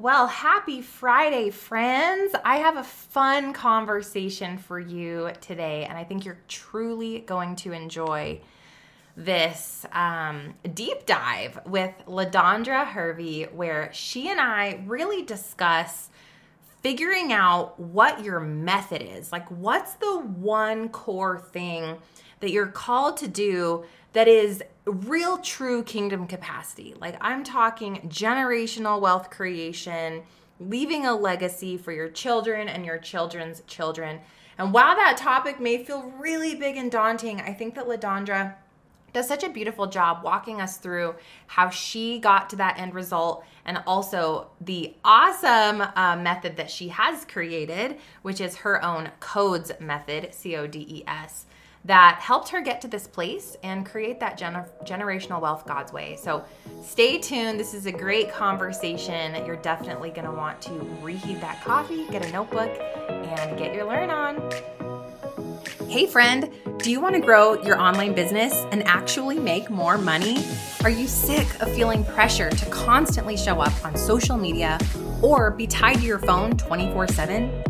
Well, happy Friday, friends. I have a fun conversation for you today, and I think you're truly going to enjoy this um, deep dive with LaDondra Hervey, where she and I really discuss figuring out what your method is. Like, what's the one core thing that you're called to do that is real, true kingdom capacity? Like, I'm talking generational wealth creation, leaving a legacy for your children and your children's children. And while that topic may feel really big and daunting, I think that LaDondra does such a beautiful job walking us through how she got to that end result and also the awesome uh, method that she has created, which is her own codes method, C O D E S, that helped her get to this place and create that gener- generational wealth God's way. So stay tuned. This is a great conversation. You're definitely going to want to reheat that coffee, get a notebook, and get your learn on. Hey, friend, do you want to grow your online business and actually make more money? Are you sick of feeling pressure to constantly show up on social media or be tied to your phone 24 7?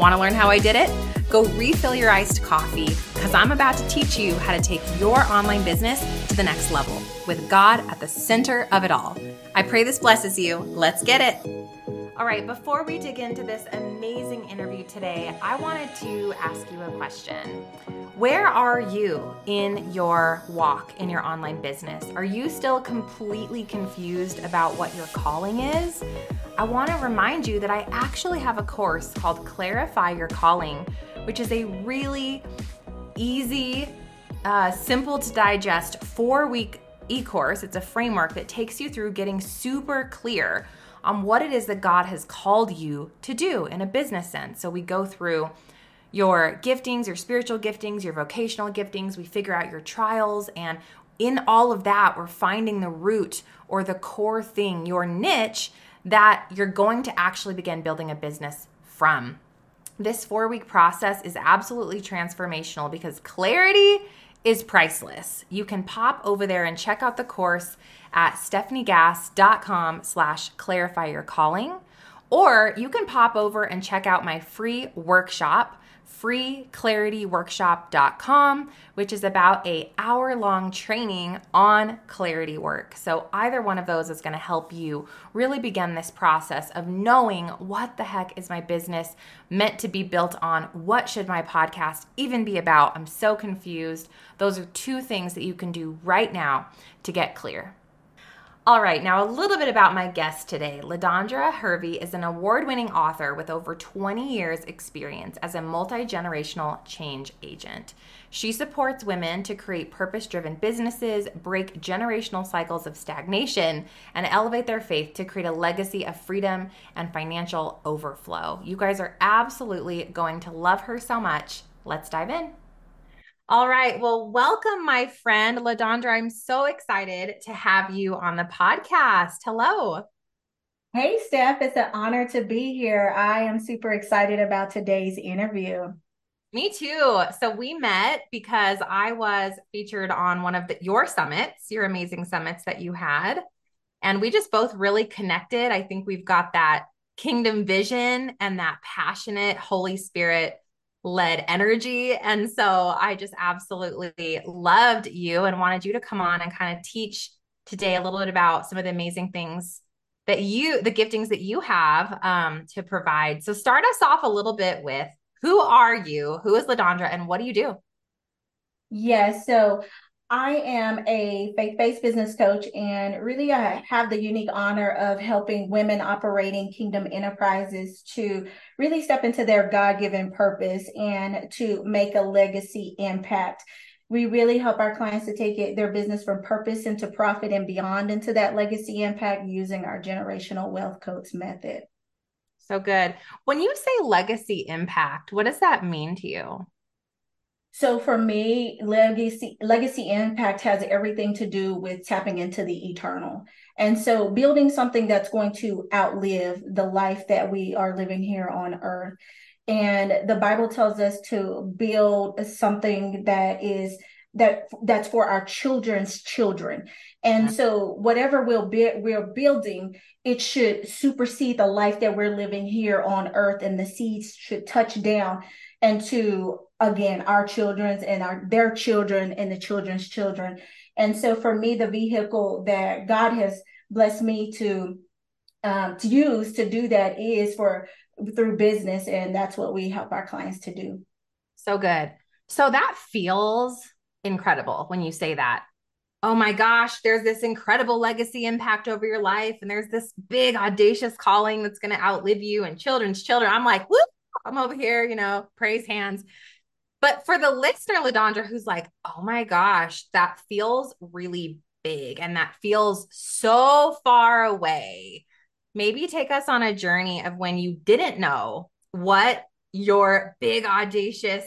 Want to learn how I did it? Go refill your iced coffee because I'm about to teach you how to take your online business to the next level with God at the center of it all. I pray this blesses you. Let's get it. All right, before we dig into this amazing interview today, I wanted to ask you a question. Where are you in your walk in your online business? Are you still completely confused about what your calling is? I want to remind you that I actually have a course called Clarify Your Calling, which is a really easy, uh, simple to digest four week e course. It's a framework that takes you through getting super clear on what it is that God has called you to do in a business sense. So we go through your giftings, your spiritual giftings, your vocational giftings, we figure out your trials, and in all of that, we're finding the root or the core thing, your niche that you're going to actually begin building a business from. This four week process is absolutely transformational because clarity is priceless. You can pop over there and check out the course at stefaniegass.com slash clarify your calling. Or you can pop over and check out my free workshop, freeclarityworkshop.com, which is about a hour long training on clarity work. So either one of those is going to help you really begin this process of knowing what the heck is my business meant to be built on? What should my podcast even be about? I'm so confused. Those are two things that you can do right now to get clear. All right, now a little bit about my guest today. LaDondra Hervey is an award winning author with over 20 years' experience as a multi generational change agent. She supports women to create purpose driven businesses, break generational cycles of stagnation, and elevate their faith to create a legacy of freedom and financial overflow. You guys are absolutely going to love her so much. Let's dive in. All right. Well, welcome, my friend LaDondra. I'm so excited to have you on the podcast. Hello. Hey, Stef. It's an honor to be here. I am super excited about today's interview. Me too. So we met because I was featured on one of the, your summits, your amazing summits that you had. And we just both really connected. I think we've got that kingdom vision and that passionate Holy Spirit led energy. And so I just absolutely loved you and wanted you to come on and kind of teach today a little bit about some of the amazing things that you, the giftings that you have um, to provide. So start us off a little bit with who are you? Who is LaDondra and what do you do? Yes. so I am a faith based business coach, and really, I have the unique honor of helping women operating kingdom enterprises to really step into their God given purpose and to make a legacy impact. We really help our clients to take it, their business from purpose into profit and beyond into that legacy impact using our generational wealth codes method. So good. When you say legacy impact, what does that mean to you? So for me, legacy legacy impact has everything to do with tapping into the eternal. And so building something that's going to outlive the life that we are living here on earth. And the Bible tells us to build something that is that that's for our children's children. And so whatever we'll be, we're building, it should supersede the life that we're living here on earth and the seeds should touch down and to again our children's and our their children and the children's children and so for me the vehicle that god has blessed me to um, to use to do that is for through business and that's what we help our clients to do so good so that feels incredible when you say that oh my gosh, there's this incredible legacy impact over your life, and there's this big audacious calling that's going to outlive you and children's children. I'm like, whoop, I'm over here, you know, praise hands. But for the listener, LaDondra, who's like, oh my gosh, that feels really big and that feels so far away. Maybe take us on a journey of when you didn't know what your big, audacious,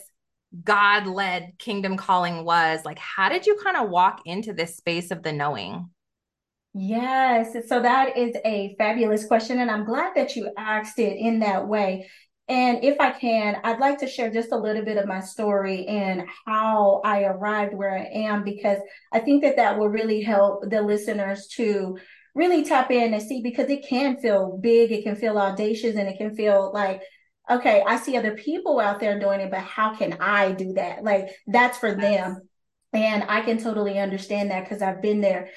God led kingdom calling was. Like, how did you kind of walk into this space of the knowing? Yes, so that is a fabulous question. And I'm glad that you asked it in that way and if I can, I'd like to share just a little bit of my story and how I arrived where I am, because I think that that will really help the listeners to really tap in and see, because it can feel big, it can feel audacious, and it can feel like, okay, I see other people out there doing it, but how can I do that? Like, that's for them. And I can totally understand that because I've been there.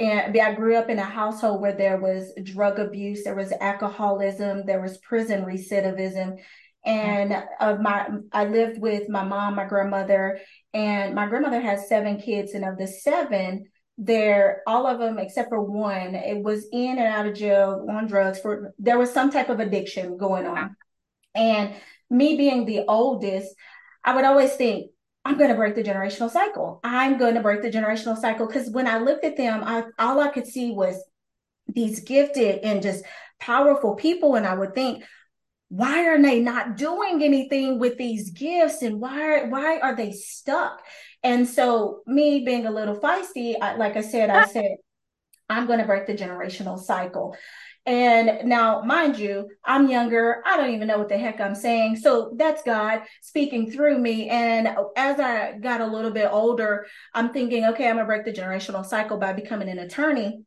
And I grew up in a household where there was drug abuse, there was alcoholism, there was prison recidivism. And of my, I lived with my mom, my grandmother, and my grandmother has seven kids. And of the seven, there, all of them except for one, it was in and out of jail on drugs for, there was some type of addiction going on. And me being the oldest, I would always think, I'm going to break the generational cycle. I'm going to break the generational cycle because when I looked at them, I, all I could see was these gifted and just powerful people. And I would think, why are they not doing anything with these gifts and why why are they stuck and so me being a little feisty I, like i said i said i'm going to break the generational cycle and now, mind you, I'm younger. I don't even know what the heck I'm saying. So that's God speaking through me. And as I got a little bit older, I'm thinking, okay, I'm going to break the generational cycle by becoming an attorney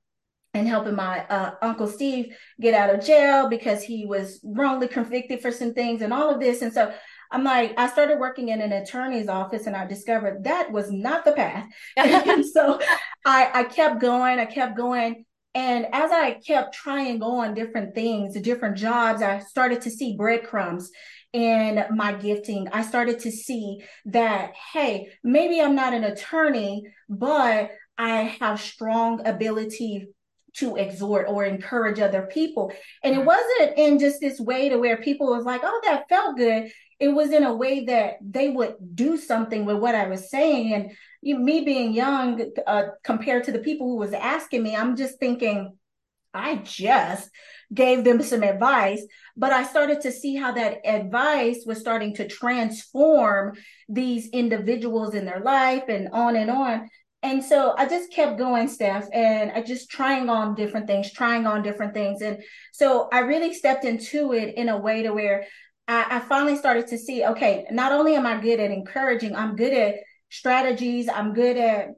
and helping my uh, uncle Steve get out of jail because he was wrongly convicted for some things and all of this. And so I'm like, I started working in an attorney's office and I discovered that was not the path. so I, I kept going, I kept going. And as I kept trying on different things, different jobs, I started to see breadcrumbs in my gifting. I started to see that, hey, maybe I'm not an attorney, but I have strong ability to exhort or encourage other people. And it mm-hmm. wasn't in just this way to where people was like, oh, that felt good. It was in a way that they would do something with what I was saying. And you, me being young uh, compared to the people who was asking me, I'm just thinking, I just gave them some advice, but I started to see how that advice was starting to transform these individuals in their life and on and on. And so I just kept going, Stef, and I just trying on different things, trying on different things. And so I really stepped into it in a way to where I, I finally started to see, okay, not only am I good at encouraging, I'm good at strategies. I'm good at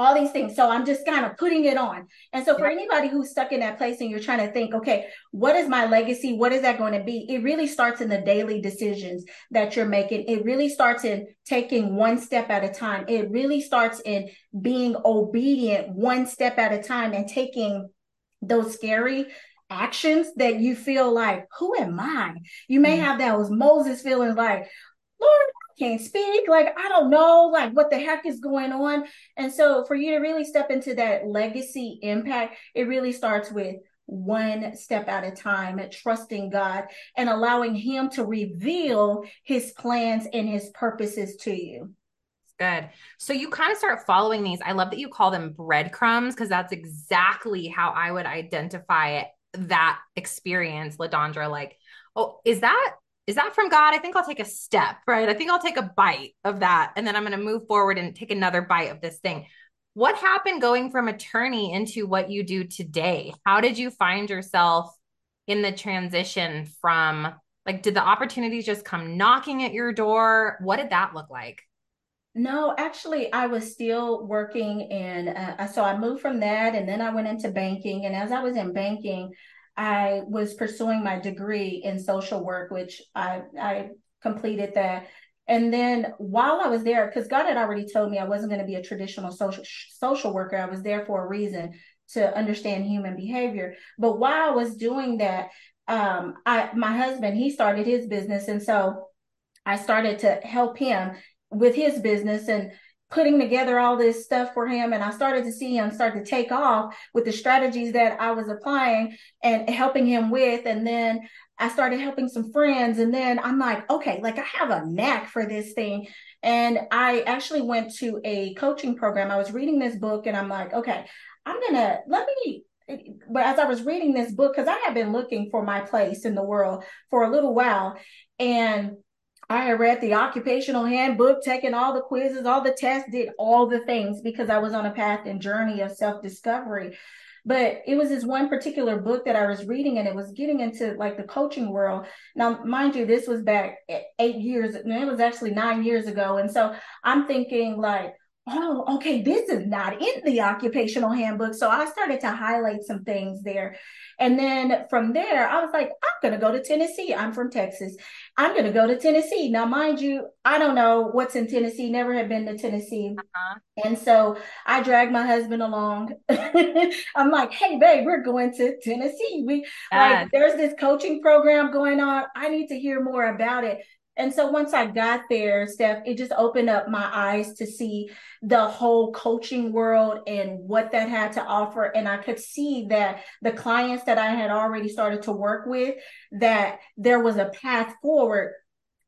all these things. So I'm just kind of putting it on. And so for anybody who's stuck in that place and you're trying to think, okay, what is my legacy? What is that going to be? It really starts in the daily decisions that you're making. It really starts in taking one step at a time. It really starts in being obedient one step at a time and taking those scary actions that you feel like, who am I? You may mm-hmm. have that was Moses feeling like, Lord, can't speak. Like, I don't know, like, what the heck is going on. And so, for you to really step into that legacy impact, it really starts with one step at a time, trusting God and allowing Him to reveal His plans and His purposes to you. Good. So you kind of start following these. I love that you call them breadcrumbs because that's exactly how I would identify that experience, LaDondra. Like, oh, is that is that from God? I think I'll take a step, right? I think I'll take a bite of that and then I'm going to move forward and take another bite of this thing. What happened going from attorney into what you do today? How did you find yourself in the transition from like, did the opportunities just come knocking at your door? What did that look like? No, actually, I was still working, and uh, so I moved from that, and then I went into banking. And as I was in banking, I was pursuing my degree in social work, which I I completed that. And then while I was there, because God had already told me I wasn't going to be a traditional social social worker, I was there for a reason to understand human behavior. But while I was doing that, um, I my husband he started his business, and so I started to help him with his business and putting together all this stuff for him and I started to see him start to take off with the strategies that I was applying and helping him with and then I started helping some friends and then I'm like okay like I have a knack for this thing. And I actually went to a coaching program. I was reading this book and I'm like okay I'm going to let me but as I was reading this book cuz I have been looking for my place in the world for a little while and I had read the occupational handbook, taken all the quizzes, all the tests, did all the things because I was on a path and journey of self discovery. But it was this one particular book that I was reading, and it was getting into like the coaching world. Now, mind you, this was back eight years, it was actually nine years ago. And so I'm thinking, like, oh, okay, this is not in the occupational handbook. So I started to highlight some things there. And then from there, I was like, I'm going to go to Tennessee. I'm from Texas. I'm going to go to Tennessee. Now, mind you, I don't know what's in Tennessee, never had been to Tennessee. Uh-huh. And so I dragged my husband along. I'm like, hey, babe, we're going to Tennessee. We like, there's this coaching program going on. I need to hear more about it. And so once I got there, Stef, it just opened up my eyes to see the whole coaching world and what that had to offer. And I could see that the clients that I had already started to work with, that there was a path forward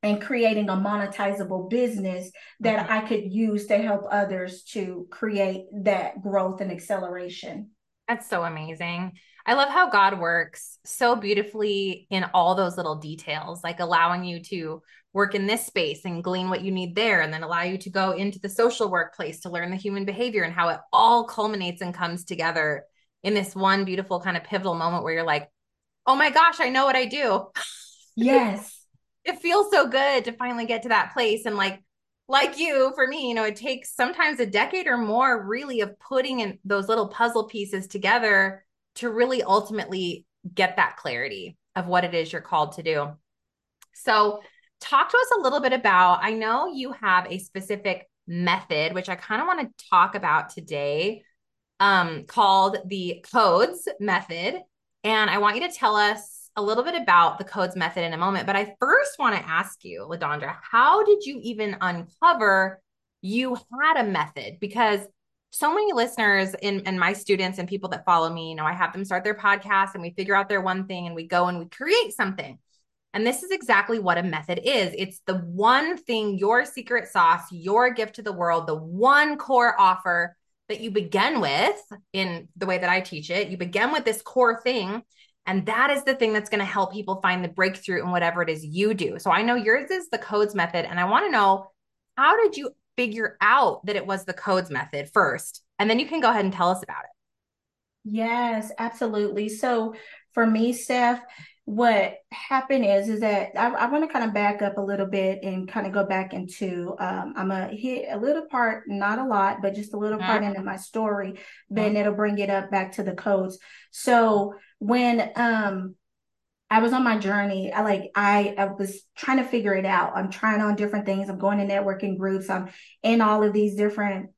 and creating a monetizable business that. I could use to help others to create that growth and acceleration. That's so amazing. I love how God works so beautifully in all those little details, like allowing you to work in this space and glean what you need there, and then allow you to go into the social workplace to learn the human behavior and how it all culminates and comes together in this one beautiful kind of pivotal moment where you're like, oh my gosh, I know what I do. Yes. it feels so good to finally get to that place. And like, like you, for me, you know, it takes sometimes a decade or more really of putting in those little puzzle pieces together to really ultimately get that clarity of what it is you're called to do. So, talk to us a little bit about I know you have a specific method, which I kind of want to talk about today, um, called the codes method. And I want you to tell us a little bit about the codes method in a moment. But I first want to ask you, LaDondra, how did you even uncover you had a method? Because so many listeners and, and my students and people that follow me, you know, I have them start their podcast and we figure out their one thing and we go and we create something. And this is exactly what a method is. It's the one thing, your secret sauce, your gift to the world, the one core offer that you begin with in the way that I teach it. You begin with this core thing. And that is the thing that's going to help people find the breakthrough in whatever it is you do. So I know yours is the codes method. And I want to know how did you figure out that it was the codes method first. And then you can go ahead and tell us about it. Yes, absolutely. So for me, Stef, what happened is is that I, I want to kind of back up a little bit and kind of go back into um, I'm gonna hit a little part, not a lot, but just a little mm-hmm. part into my story. Then mm-hmm. it'll bring it up back to the codes. So when um I was on my journey. I like I, I was trying to figure it out. I'm trying on different things. I'm going to networking groups. I'm in all of these different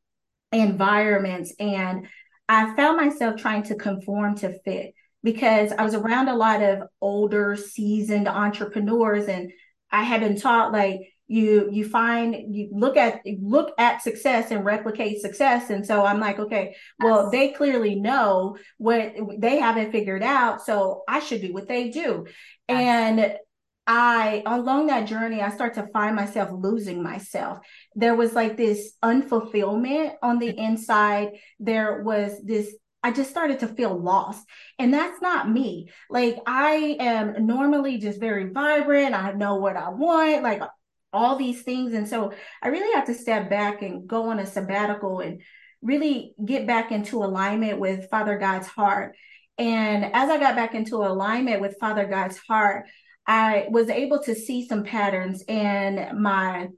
environments and I found myself trying to conform to fit because I was around a lot of older seasoned entrepreneurs and I had been taught like you you find you look at look at success and replicate success. And so i'm like okay well they clearly know what they haven't figured out so i should do what they do. And I, along that journey, I start to find myself losing myself. There was like this unfulfillment on the inside. There was this I just started to feel lost. And that's not me. Like I am normally just very vibrant. I know what I want, like all these things. And so I really have to step back and go on a sabbatical and really get back into alignment with Father God's heart. And as I got back into alignment with Father God's heart, I was able to see some patterns in my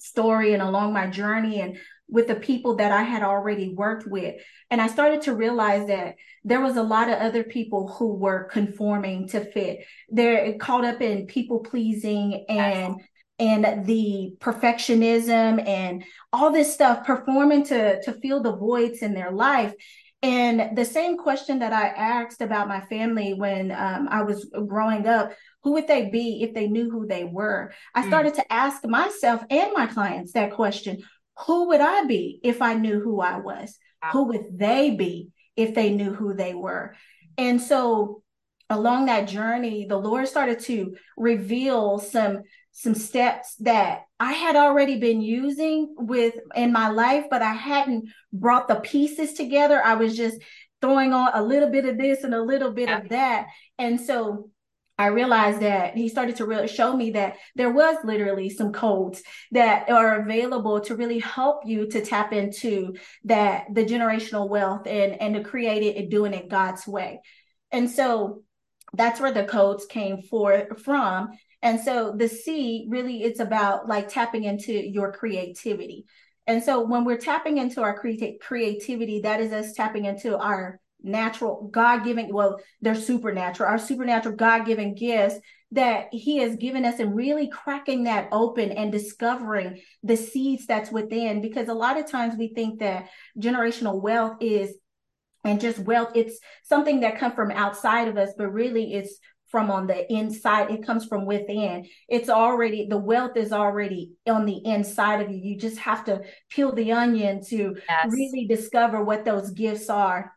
story and along my journey and with the people that I had already worked with. And I started to realize that there was a lot of other people who were conforming to fit. They're caught up in people pleasing and and the perfectionism and all this stuff performing to to fill the voids in their life and the same question that I asked about my family when um, I was growing up who would they be if they knew who they were? I mm. started to ask myself and my clients that question who would I be if I knew who I was? Who would they be if they knew who they were? And so along that journey, the Lord started to reveal some some steps that I had already been using with in my life, but I hadn't brought the pieces together. I was just throwing on a little bit of this and a little bit yeah. of that. And so I realized that he started to really show me that there was literally some codes that are available to really help you to tap into that the generational wealth and and to create it and doing it God's way. And so that's where the codes came for from and so the C really it's about like tapping into your creativity. And so when we're tapping into our cre- creativity, that is us tapping into our natural God-given, well, they're supernatural, our supernatural God-given gifts that he has given us and really cracking that open and discovering the seeds that's within. Because a lot of times we think that generational wealth is and just wealth it's something that comes from outside of us but really it's from on the inside. It comes from within. It's already the wealth is already on the inside of you. You just have to peel the onion to yes. really discover what those gifts are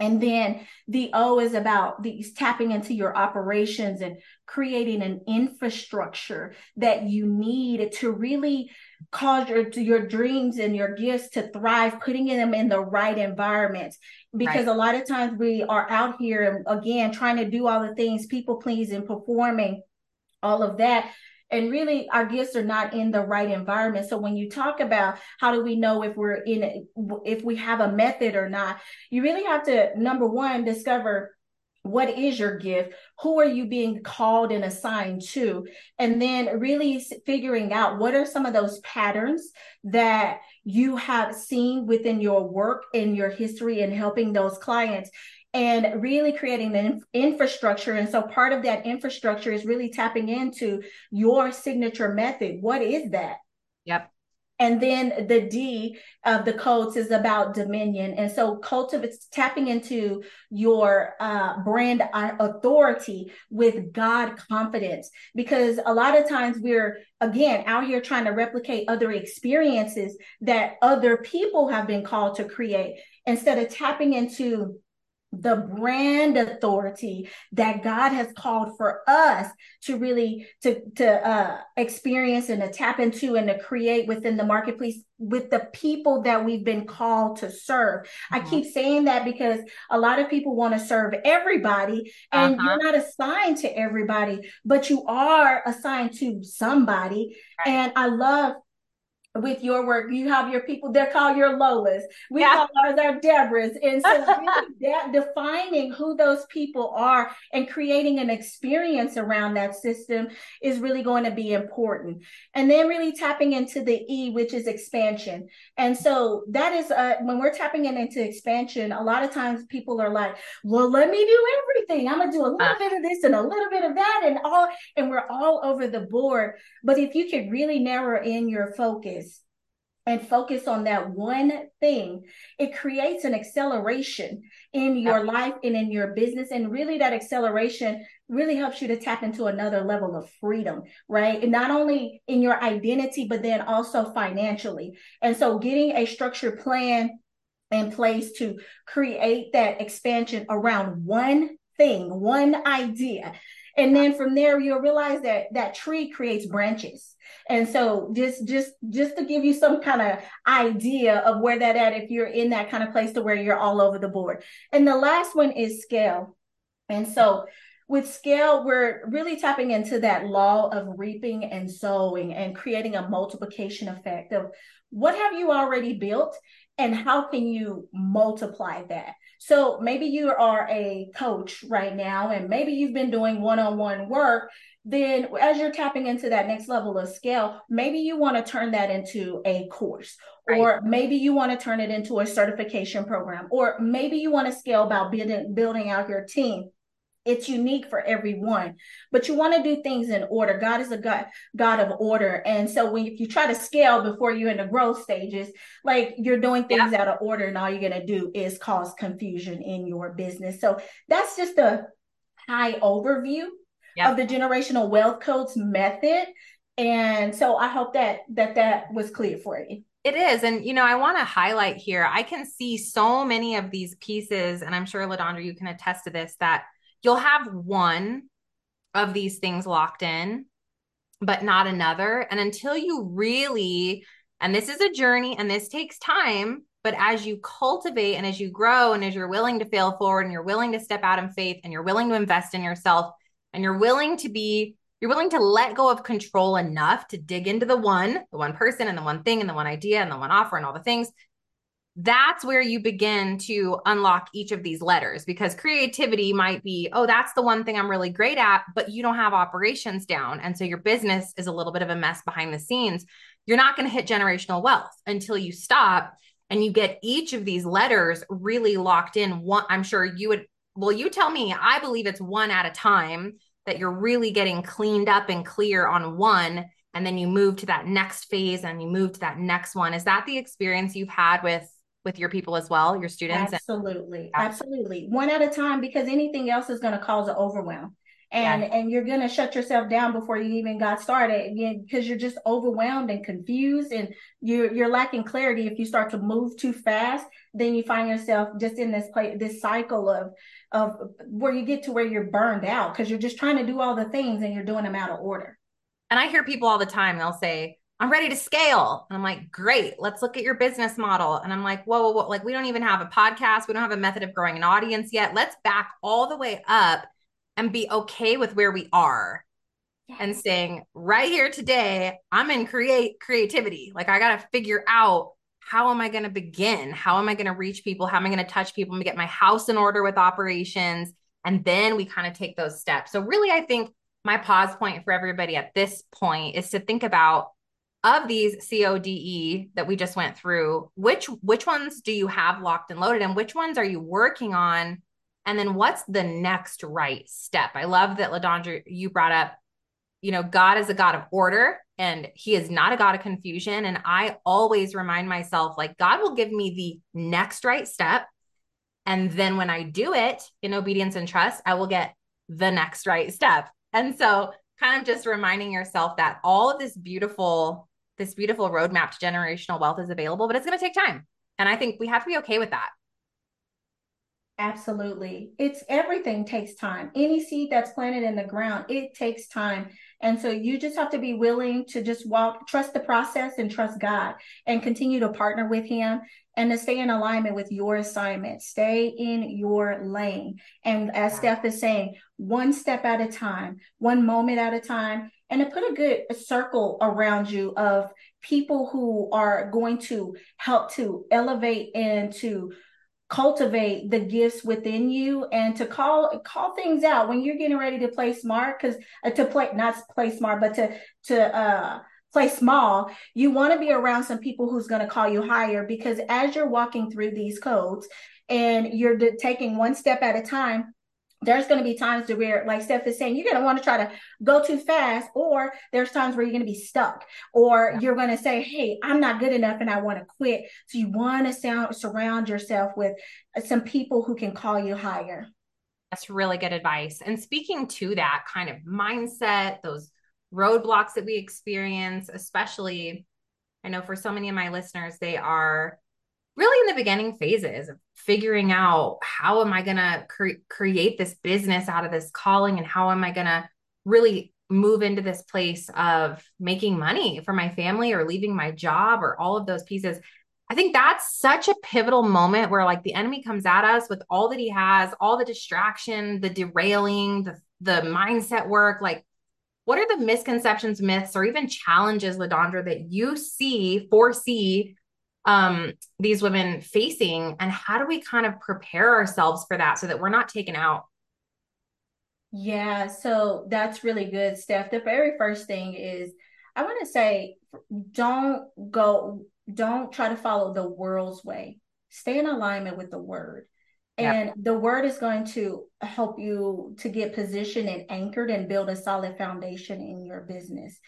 and then the O is about these tapping into your operations and creating an infrastructure that you need to really cause your your dreams and your gifts to thrive, putting them in the right environments. Because right. a lot of times we are out here and again trying to do all the things, people pleasing, performing, all of that and really our gifts are not in the right environment. So when you talk about how do we know if we're in if we have a method or not you really have to number one discover what is your gift who are you being called and assigned to and then really figuring out what are some of those patterns that you have seen within your work and your history and helping those clients and really creating the infrastructure. And so part of that infrastructure is really tapping into your signature method. What is that? Yep. And then the D of the codes is about dominion. And so cultivates tapping into your uh, brand authority with God confidence. Because a lot of times we're, again, out here trying to replicate other experiences that other people have been called to create instead of tapping into the brand authority that God has called for us to really to to uh, experience and to tap into and to create within the marketplace with the people that we've been called to serve. Mm-hmm. I keep saying that because a lot of people want to serve everybody and uh-huh. you're not assigned to everybody, but you are assigned to somebody. Right. And I love with your work. You have your people, they're called your Lolas. We yeah. call ours our Deborahs. And so really that, defining who those people are and creating an experience around that system is really going to be important. And then really tapping into the E, which is expansion. And so that is uh, when we're tapping in into expansion, a lot of times people are like, well, let me do everything. I'm gonna do a little uh. bit of this and a little bit of that and all, and we're all over the board. But if you could really narrow in your focus and focus on that one thing, it creates an acceleration in your life and in your business. And really, that acceleration really helps you to tap into another level of freedom, right? And not only in your identity, but then also financially. And so, getting a structured plan in place to create that expansion around one thing, one idea and then from there you'll realize that that tree creates branches. And so just just just to give you some kind of idea of where that at if you're in that kind of place to where you're all over the board. And the last one is scale. And so with scale, we're really tapping into that law of reaping and sowing and creating a multiplication effect of what have you already built and how can you multiply that? So maybe you are a coach right now and maybe you've been doing one-on-one work. Then as you're tapping into that next level of scale, maybe you want to turn that into a course right. or maybe you want to turn it into a certification program or maybe you want to scale about building building out your team it's unique for everyone but you want to do things in order god is a god god of order and so when if you try to scale before you're in the growth stages like you're doing things yeah. out of order and all you're going to do is cause confusion in your business so that's just a high overview yeah. of the generational wealth codes method and so i hope that that that was clear for you it is. And, you know, I want to highlight here, I can see so many of these pieces, and I'm sure, LaDondra, you can attest to this, that you'll have one of these things locked in, but not another. And until you really, and this is a journey and this takes time, but as you cultivate and as you grow and as you're willing to fail forward and you're willing to step out in faith and you're willing to invest in yourself and you're willing to be you're willing to let go of control enough to dig into the one, the one person and the one thing and the one idea and the one offer and all the things that's where you begin to unlock each of these letters because creativity might be, oh, that's the one thing I'm really great at, but you don't have operations down. And so your business is a little bit of a mess behind the scenes. You're not going to hit generational wealth until you stop and you get each of these letters really locked in. One, I'm sure you would, well, you tell me, I believe it's one at a time that you're really getting cleaned up and clear on one and then you move to that next phase and you move to that next one is that the experience you've had with with your people as well, your students? Absolutely. And- absolutely. One at a time because anything else is going to cause an overwhelm. And yeah. and you're going to shut yourself down before you even got started because you're just overwhelmed and confused and you're you're lacking clarity if you start to move too fast then you find yourself just in this place this cycle of of where you get to where you're burned out because you're just trying to do all the things and you're doing them out of order. And I hear people all the time they'll say I'm ready to scale. And I'm like, great, let's look at your business model. And I'm like, whoa, whoa, whoa, like we don't even have a podcast. We don't have a method of growing an audience yet. Let's back all the way up and be okay with where we are yes. and saying, right here today, I'm in create creativity. Like I got to figure out how am I going to begin? How am I going to reach people? How am I going to touch people and get my house in order with operations? And then we kind of take those steps. So really, I think my pause point for everybody at this point is to think about of these CODE that we just went through, which which ones do you have locked and loaded and which ones are you working on? And then what's the next right step? I love that LaDondra you brought up, you know, God is a God of order and he is not a God of confusion. And I always remind myself, like, God will give me the next right step. And then when I do it in obedience and trust, I will get the next right step. And so kind of just reminding yourself that all of this beautiful this beautiful roadmap to generational wealth is available, but it's going to take time. And I think we have to be okay with that. Absolutely. It's everything takes time. Any seed that's planted in the ground, it takes time. And so you just have to be willing to just walk, trust the process and trust God and continue to partner with Him and to stay in alignment with your assignment. Stay in your lane. And as Stef is saying, one step at a time, one moment at a time, and to put a good circle around you of people who are going to help to elevate and to cultivate the gifts within you and to call call things out when you're getting ready to play smart. Because uh, to play not play smart but to to uh play small you want to be around some people who's going to call you higher because as you're walking through these codes and you're taking one step at a time there's going to be times to where, like Stef is saying, you're going to want to try to go too fast, or there's times where you're going to be stuck, or you're going to say, Hey, I'm not good enough and I want to quit. So you want to sound, surround yourself with some people who can call you higher. That's really good advice. And speaking to that kind of mindset, those roadblocks that we experience, especially, I know for so many of my listeners, they are really in the beginning phases of figuring out how am I going to cre- create this business out of this calling and how am I going to really move into this place of making money for my family or leaving my job or all of those pieces. I think that's such a pivotal moment where like the enemy comes at us with all that he has, all the distraction, the derailing, the the mindset work, like what are the misconceptions, myths, or even challenges, LaDondra, that you see, foresee um, these women facing? And how do we kind of prepare ourselves for that so that we're not taken out? Yeah, so that's really good, Stef. The very first thing is I want to say don't go, don't try to follow the world's way. Stay in alignment with the word. And the word is going to help you to get positioned and anchored and build a solid foundation in your business.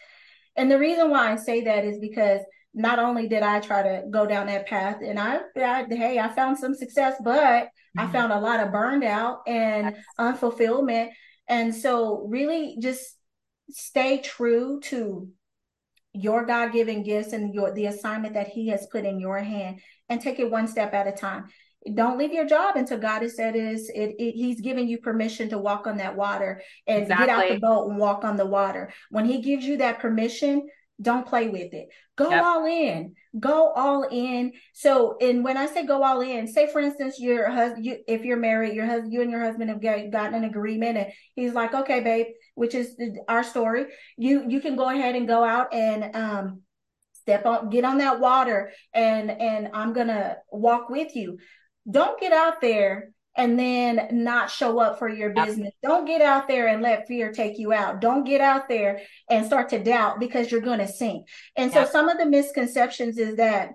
And the reason why I say that is because not only did I try to go down that path and I, I hey, I found some success, but mm-hmm. I found a lot of burned out and yes. unfulfillment. And so really just stay true to your God-given gifts and your the assignment that he has put in your hand and take it one step at a time. Don't leave your job until God has said is it, it, he's giving you permission to walk on that water and exactly. get out the boat and walk on the water. When he gives you that permission, don't play with it. Go yep. all in. Go all in. So, and when I say go all in, say for instance, your husband, you, if you're married, your husband, you and your husband have got, gotten an agreement, and he's like, "Okay, babe," which is our story. You you can go ahead and go out and um step on, get on that water, and and I'm gonna walk with you. Don't get out there and then not show up for your business. Don't get out there and let fear take you out. Don't get out there and start to doubt because you're going to sink. And so some of the misconceptions is that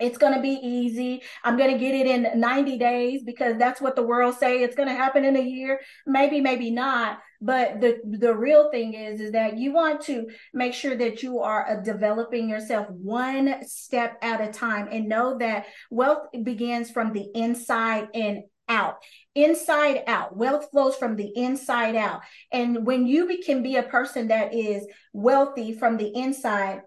it's going to be easy. I'm going to get it in 90 days because that's what the world say it's going to happen in a year. Maybe maybe not, but the the real thing is is that you want to make sure that you are uh, developing yourself one step at a time and know that wealth begins from the inside and out, inside out. Wealth flows from the inside out. And when you can be a person that is wealthy from the inside,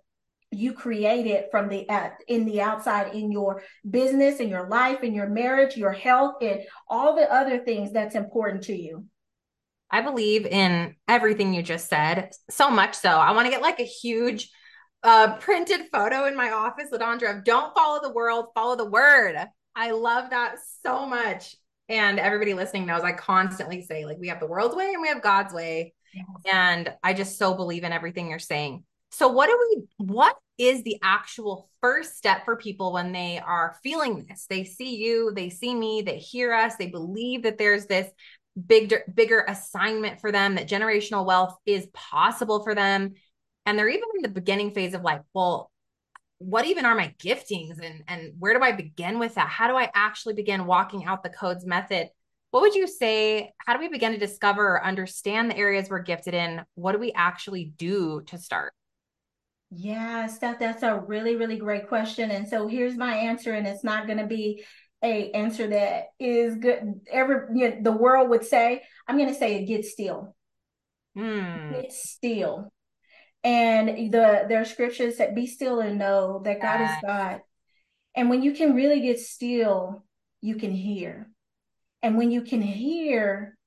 you create it from the in the outside in your business in your life in your marriage your health and all the other things that's important to you i believe in everything you just said so much so i want to get like a huge uh, printed photo in my office LaDondra of don't follow the world follow the word i love that so much and everybody listening knows I constantly say, like, we have the world's way and we have God's way. Yes. And I just so believe in everything you're saying. So, what do we, what is the actual first step for people when they are feeling this? They see you, they see me, they hear us, they believe that there's this big, bigger assignment for them, that generational wealth is possible for them. And they're even in the beginning phase of like, well, what even are my giftings and and where do I begin with that? How do I actually begin walking out the codes method? What would you say? How do we begin to discover or understand the areas we're gifted in? What do we actually do to start? Yeah, Stef, that's a really, really great question. And so here's my answer, and it's not going to be a answer that is good. Ever you know, the world would say, I'm going to say, get still. Mm. Get still and the there are scriptures that be still and know that God is God. And when you can really get still, you can hear. And when you can hear,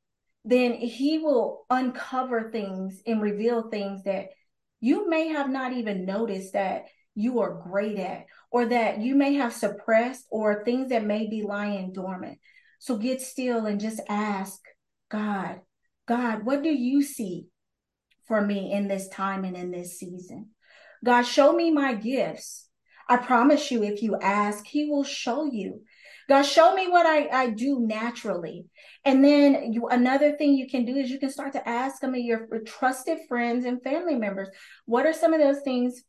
then he will uncover things and reveal things that you may have not even noticed that you are great at, or that you may have suppressed, or things that may be lying dormant. So get still and just ask God, God, what do you see? For me in this time and in this season. God, show me my gifts. I promise you, if you ask, He will show you. God, show me what I, I do naturally. And then you, another thing you can do is you can start to ask some of your trusted friends and family members, what are some of those things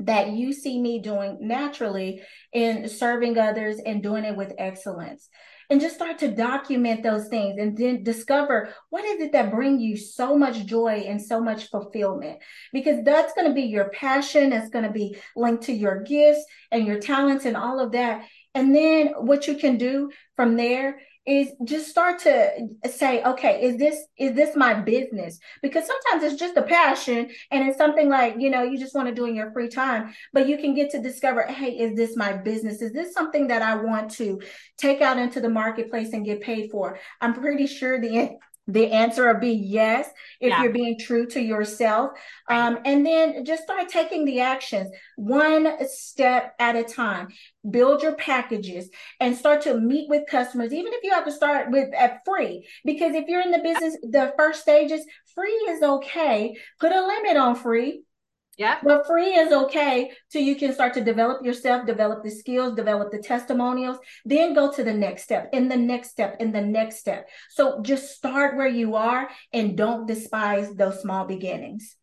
that you see me doing naturally in serving others and doing it with excellence? And just start to document those things and then discover what is it that bring you so much joy and so much fulfillment. Because that's going to be your passion it's going to be linked to your gifts and your talents and all of that. And then what you can do from there is just start to say okay is this is this my business? Because sometimes it's just a passion and it's something like you know you just want to do in your free time but you can get to discover hey is this my business? Is this something that i want to take out into the marketplace and get paid for? I'm pretty sure the the answer will be yes if yeah. you're being true to yourself. Um, and then just start taking the actions one step at a time build your packages and start to meet with customers even if you have to start with at free. Because if you're in the business the first stages free is okay. Put a limit on free yeah. But free is okay till you can start to develop yourself, develop the skills, develop the testimonials, then go to the next step, in the next step, in the next step. So just start where you are and don't despise those small beginnings.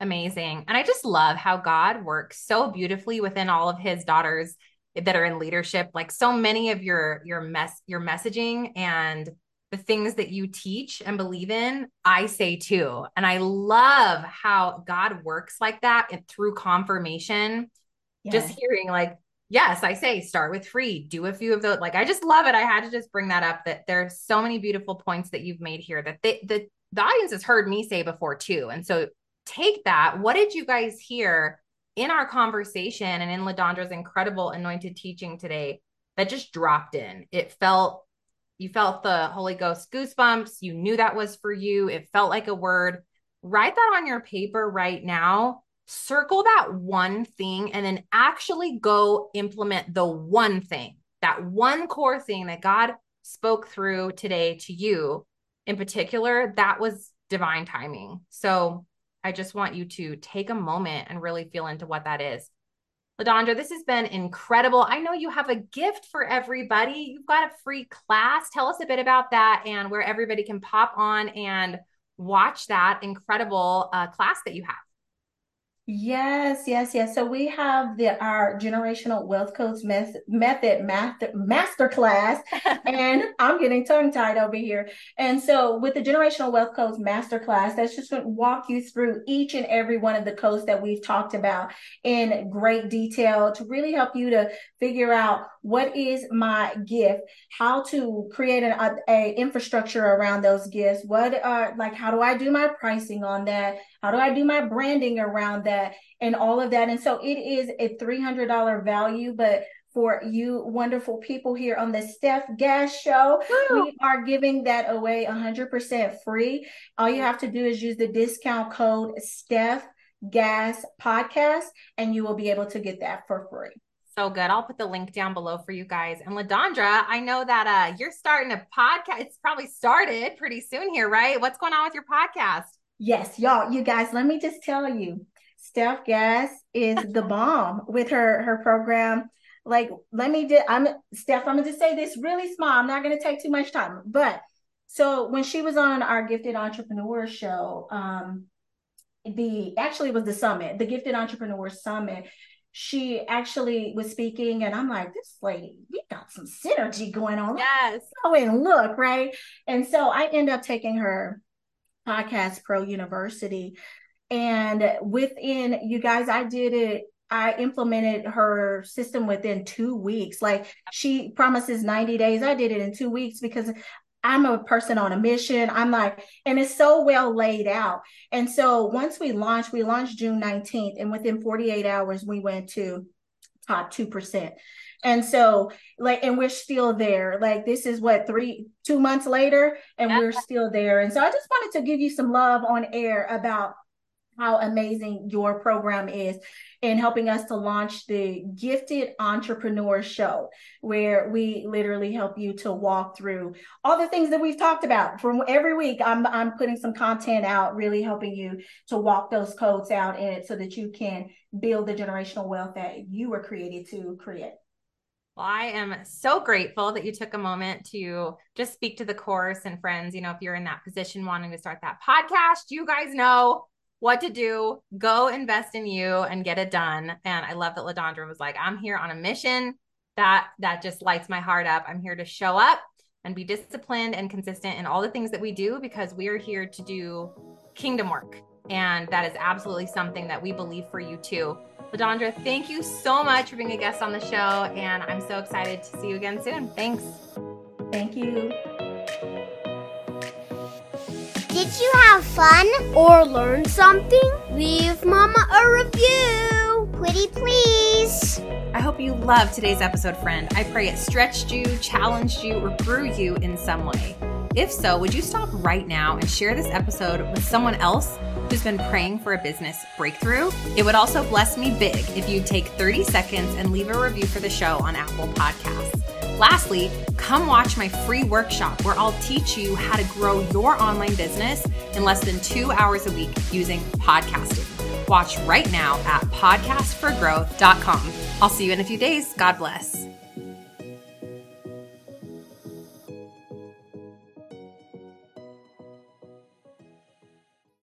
Amazing. And I just love how God works so beautifully within all of his daughters that are in leadership. Like so many of your your mess your messaging and the things that you teach and believe in, I say too. And I love how God works like that and through confirmation. Yes. Just hearing like, yes, I say start with free, do a few of those. Like, I just love it. I had to just bring that up that there's so many beautiful points that you've made here that they, the, the audience has heard me say before too. And so take that. What did you guys hear in our conversation and in LaDondra's incredible anointed teaching today that just dropped in? It felt you felt the Holy Ghost goosebumps, you knew that was for you, it felt like a word. Write that on your paper right now. Circle that one thing and then actually go implement the one thing, that one core thing that God spoke through today to you in particular. That was divine timing. So I just want you to take a moment and really feel into what that is. LaDondra, this has been incredible. I know you have a gift for everybody. You've got a free class. Tell us a bit about that and where everybody can pop on and watch that incredible uh, class that you have. Yes, yes, yes. So we have the our generational wealth coach method master master class, and I'm getting tongue tied over here. And so with the generational wealth codes master class, that's just going to walk you through each and every one of the codes that we've talked about in great detail to really help you to figure out what is my gift, how to create an a, a infrastructure around those gifts, what are like how do I do my pricing on that how do I do my branding around that and all of that? And so it is a $300 value, but for you wonderful people here on the Stef Gass Show. Woo! We are giving that away 100% free. All you have to do is use the discount code Stef Gass Podcast, and you will be able to get that for free. So good. I'll put the link down below for you guys. And LaDondra, I know that uh, you're starting a podcast. It's probably started pretty soon here, right? What's going on with your podcast? Yes, y'all, you guys, let me just tell you, Stef Gass is the bomb with her her program. Like, let me just I'm Stef, I'm gonna just say this really small. I'm not gonna take too much time, but so when she was on our gifted entrepreneur show, um, the actually it was the summit, the gifted entrepreneur summit. She actually was speaking, and I'm like, this lady, we got some synergy going on. Yes. Go and look, right? And so I end up taking her Podcast Pro University. And within you guys, I did it. I implemented her system within two weeks. Like she promises 90 days. I did it in two weeks because I'm a person on a mission. I'm like, and it's so well laid out. And so once we launched, we launched June 19th, and within 48 hours, we went to top 2%. And so, like, and we're still there. Like, this is what three, two months later, and yeah. we're still there. And so, I just wanted to give you some love on air about how amazing your program is in helping us to launch the Gifted Entrepreneur Show, where we literally help you to walk through all the things that we've talked about. From every week, I'm I'm putting some content out, really helping you to walk those codes out in it so that you can build the generational wealth that you were created to create. Well, I am so grateful that you took a moment to just speak to the course and friends. You know, if you're in that position wanting to start that podcast, you guys know what to do. Go invest in you and get it done. And I love that LaDondra was like, I'm here on a mission. That that just lights my heart up. I'm here to show up and be disciplined and consistent in all the things that we do because we are here to do kingdom work. And that is absolutely something that we believe for you too. LaDondra, thank you so much for being a guest on the show, and I'm so excited to see you again soon. Thanks. Thank you. Did you have fun or learn something? Leave Mama a review. Pretty please. I hope you loved today's episode, friend. I pray it stretched you, challenged you, or grew you in some way. If so, would you stop right now and share this episode with someone else who's been praying for a business breakthrough? It would also bless me big if you'd take 30 seconds and leave a review for the show on Apple Podcasts. Lastly, come watch my free workshop where I'll teach you how to grow your online business in less than two hours a week using podcasting. Watch right now at podcastforgrowth.com. I'll see you in a few days. God bless.